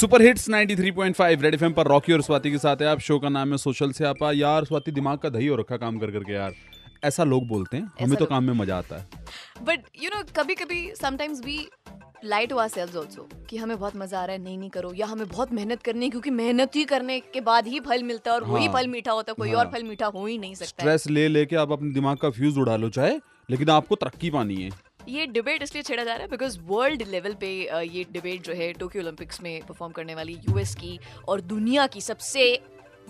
Super hits 93.5 red FM पर Rocky और स्वाति के साथ है। आप शो का नाम है सोशल से आपा। यार स्वाति दिमाग का दही हो रखा काम कर करके यार। ऐसा लोग बोलते हैं हमें तो काम में मज़ा आता है। बट यू नो कभी कभी sometimes we lie to ourselves also कि हमें बहुत मज़ा आ रहा है नहीं नहीं करो। या हमें बहुत मेहनत करनी है क्योंकि मेहनत ही करने के बाद ही फल मिलता है और हाँ, वही। फल मीठा होता है कोई हाँ। और फल मीठा हो ही नहीं सकता स्ट्रेस ले लेके आप अपने दिमाग का फ्यूज उड़ा लो चाहे लेकिन आपको तरक्की पानी है। ये डिबेट इसलिए छेड़ा जा रहा है बिकॉज़ वर्ल्ड लेवल पे ये डिबेट जो है टोक्यो ओलंपिक्स में परफॉर्म करने वाली यूएस की और दुनिया की सबसे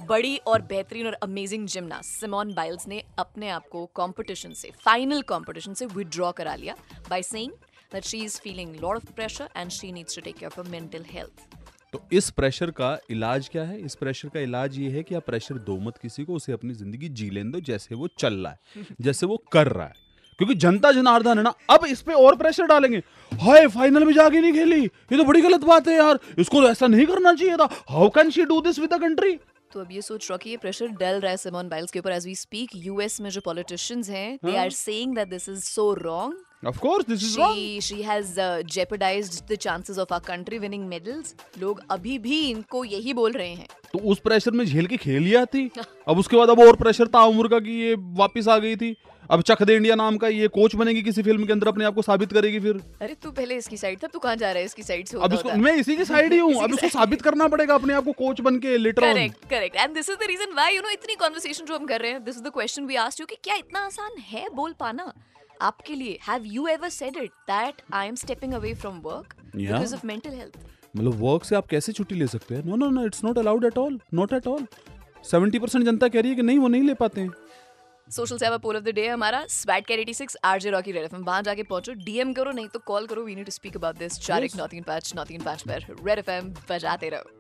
बड़ी और बेहतरीन और अमेजिंग जिमनास्ट सिमोन बाइल्स ने अपने आप को कंपटीशन से फाइनल कंपटीशन से विड्रॉ करा लिया by saying that she is feeling lot of pressure and she needs to take care of mental health तो इस प्रेशर का इलाज क्या है? इस प्रेशर का इलाज ये है कि आप प्रेशर दो मत किसी को, उसे अपनी ज़िंदगी जी लेने दो जैसे वो चल रहा है, जैसे वो कर रहा है। क्योंकि जनता जनार्दन है ना अब इस पे और प्रेशर डालेंगे। हाय फाइनल में जाके नहीं खेली। ये तो बड़ी गलत बात है यार। इसको ऐसा नहीं करना चाहिए था। How can she do this with the country तो अब ये सोच रहा कि ये प्रेशर डल रहा है सिमोन बाइल्स के ऊपर एज वी स्पीक यूएस में जो पॉलिटिशियंस हैं they. Are saying that this is so wrong of course this is wrong she she has uh, jeopardized the chances of our country winning medals लोग अभी भी इनको यही बोल रहे हैं। तो उस प्रेशर में झेल के खेल लिया आती। अब उसके बाद अब और प्रेशर था उम्र का कि ये वापस आ गई थी। अब चक दे इंडिया नाम का ये कोच बनेगी किसी फ़िल्म के अंदर अपने आप को साबित करेगी फिर। अरे तू पहले इसकी साइड था तू कहाँ जा रहा है इसकी साइड से अब इसको मैं इसी की साइड ही हूँ। अब इसको साबित करना पड़ेगा अपने आप को कोच बन के later correct correct and this is the reason why you know इतनी कॉन्वर्सेशन जो हम कर रहे हैं this is the question we asked you कि क्या इतना आसान है बोल पाना? आपके लिए have you ever said it that I am stepping away from work because of mental health मतलब वर्क से आप कैसे छुट्टी ले सकते हैं? No no no it's not allowed at all not at all seventy percent जनता कह रही है कि नहीं वो नहीं ले पाते हैं। सोशल सेवा पोल ऑफ़ द डे हमारा। स्वैट कैर 86 आरजे रॉकी रेड एफएम वहाँ जाके पहुंचो डीएम करो नहीं तो कॉल करो we need to speak about this चारिक. नॉटिंग पैच नॉटिंग पैच पर। रेड एफएम बजाते रहो।